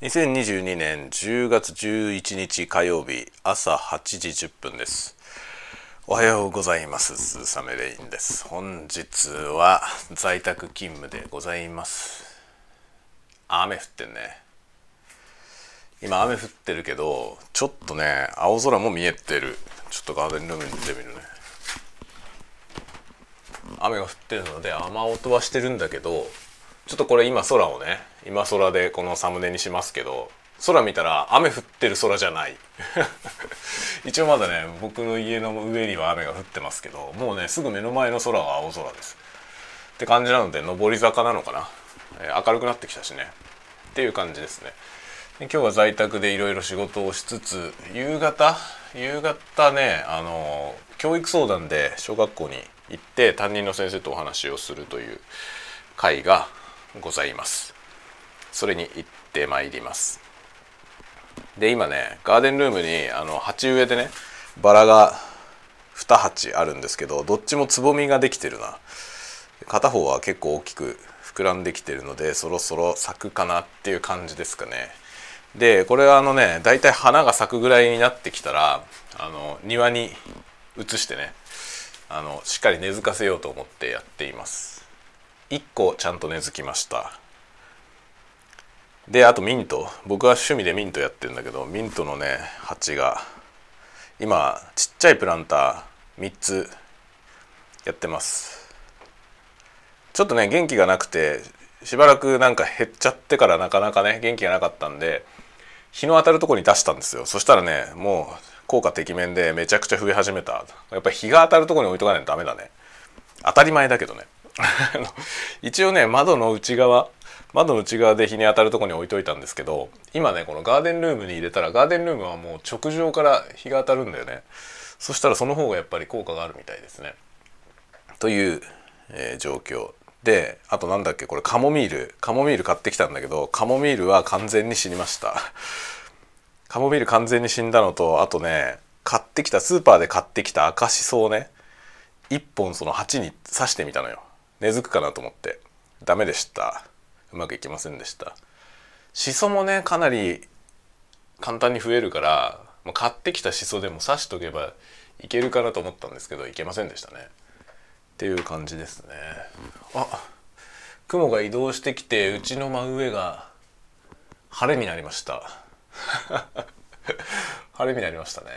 2022年10月11日火曜日朝8時10分です。おはようございます。スーサメレインです。本日は在宅勤務でございます。雨降ってんね。今雨降ってるけどちょっとね青空も見えてる。ちょっとガーデンルームに出てみるね。雨が降ってるので雨音はしてるんだけどちょっとこれ今空をね今空でこのサムネにしますけど空見たら雨降ってる空じゃない。一応まだね僕の家の上には雨が降ってますけどもうねすぐ目の前の空は青空です。って感じなので上り坂なのかな、えー、明るくなってきたしね。っていう感じですね。で今日は在宅でいろいろ仕事をしつつ夕方？夕方ねあの教育相談で小学校に行って担任の先生とお話をするという会がございます。それに行ってまいります。で今ねガーデンルームにあの鉢植えでねバラが2鉢あるんですけどどっちもつぼみができてるな。片方は結構大きく膨らんできてるのでそろそろ咲くかなっていう感じですかね。でこれはあのねだいたい花が咲くぐらいになってきたらあの庭に移してねあのしっかり根付かせようと思ってやっています。1個ちゃんと根付きました。であとミント。僕は趣味でミントやってるんだけどミントのね鉢が今ちっちゃいプランター3つやってます。ちょっとね元気がなくてしばらくなんか減っちゃってからなかなかね元気がなかったんで日の当たるとこに出したんですよ。そしたらねもう効果てきめんでめちゃくちゃ増え始めた。やっぱり日が当たるとこに置いとかないとダメだね。当たり前だけどね。一応ね窓の内側窓の内側で日に当たるとこに置いといたんですけど今ねこのガーデンルームに入れたらガーデンルームはもう直上から日が当たるんだよね。そしたらその方がやっぱり効果があるみたいですね。という、えー、状況であとなんだっけこれカモミールカモミール買ってきたんだけどカモミールは完全に死にました。カモミール完全に死んだのとあとね買ってきたスーパーで買ってきた赤しそをね1本その鉢に刺してみたのよ。根付くかなと思って。ダメでした。うまくいきませんでした。しそもねかなり簡単に増えるから買ってきたしそでも刺しとけばいけるかなと思ったんですけどいけませんでしたね。っていう感じですね。あ雲が移動してきてうちの真上が晴れになりました。晴れになりましたね。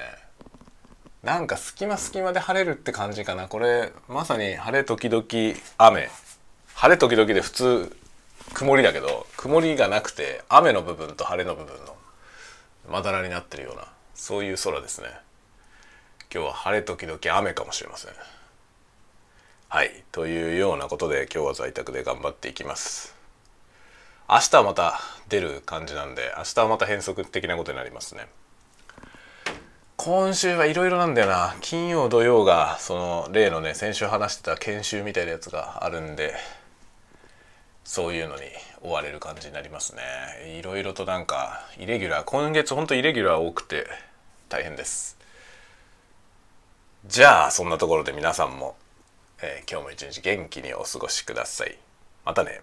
なんか隙間隙間で晴れるって感じかな。これまさに晴れ時々雨。晴れ時々で普通曇りだけど曇りがなくて雨の部分と晴れの部分のまだらになってるようなそういう空ですね。今日は晴れ時々雨かもしれません。はい。というようなことで今日は在宅で頑張っていきます。明日はまた出る感じなんで明日はまた変則的なことになりますね。今週はいろいろなんだよな。金曜土曜がその例のね先週話してた研修みたいなやつがあるんでそういうのに追われる感じになりますね。いろいろとなんかイレギュラー今月ほんとイレギュラー多くて大変です。じゃあそんなところで皆さんも、えー、今日も一日元気にお過ごしください。またね。